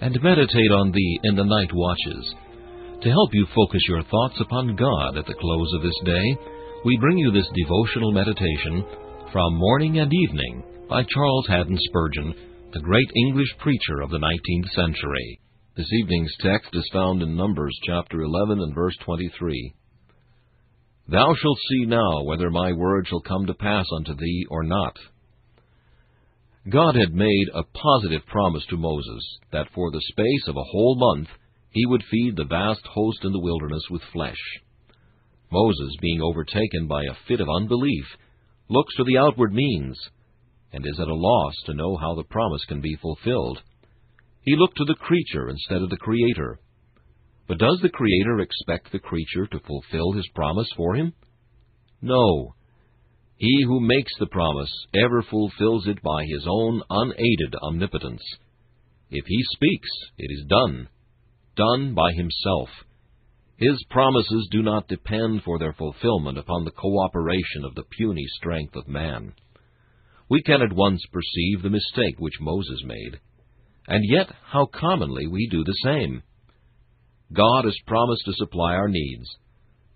and meditate on thee in the night watches. To help you focus your thoughts upon God at the close of this day, we bring you this devotional meditation from Morning and Evening by Charles Haddon Spurgeon, the great English preacher of the 19th century. This evening's text is found in Numbers chapter 11 and verse 23. Thou shalt see now whether my word shall come to pass unto thee or not. God had made a positive promise to Moses that for the space of a whole month he would feed the vast host in the wilderness with flesh. Moses, being overtaken by a fit of unbelief, looks to the outward means, and is at a loss to know how the promise can be fulfilled. He looked to the creature instead of the Creator. But does the Creator expect the creature to fulfill his promise for him? No. He who makes the promise ever fulfills it by his own unaided omnipotence. If he speaks, it is done, done by himself. His promises do not depend for their fulfillment upon the cooperation of the puny strength of man. We can at once perceive the mistake which Moses made, and yet how commonly we do the same. God has promised to supply our needs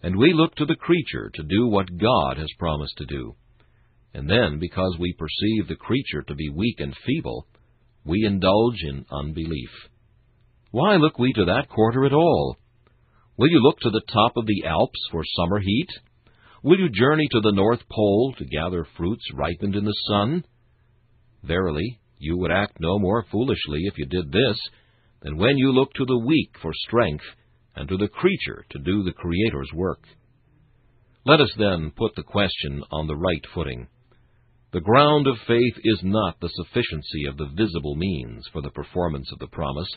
and we look to the creature to do what God has promised to do. And then, because we perceive the creature to be weak and feeble, we indulge in unbelief. Why look we to that quarter at all? Will you look to the top of the Alps for summer heat? Will you journey to the North Pole to gather fruits ripened in the sun? Verily, you would act no more foolishly if you did this than when you look to the weak for strength and to the creature to do the Creator's work. Let us then put the question on the right footing. The ground of faith is not the sufficiency of the visible means for the performance of the promise,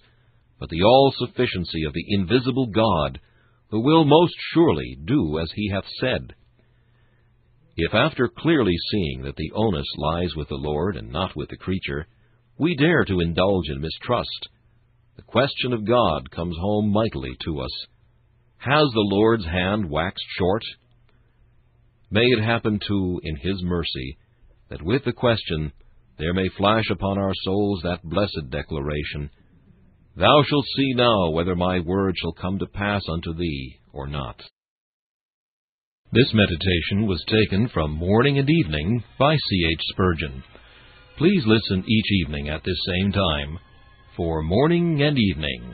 but the all sufficiency of the invisible God, who will most surely do as he hath said. If after clearly seeing that the onus lies with the Lord and not with the creature, we dare to indulge in mistrust, the question of God comes home mightily to us. Has the Lord's hand waxed short? May it happen, too, in His mercy, that with the question there may flash upon our souls that blessed declaration, Thou shalt see now whether my word shall come to pass unto thee or not. This meditation was taken from Morning and Evening by C. H. Spurgeon. Please listen each evening at this same time for Morning and Evening.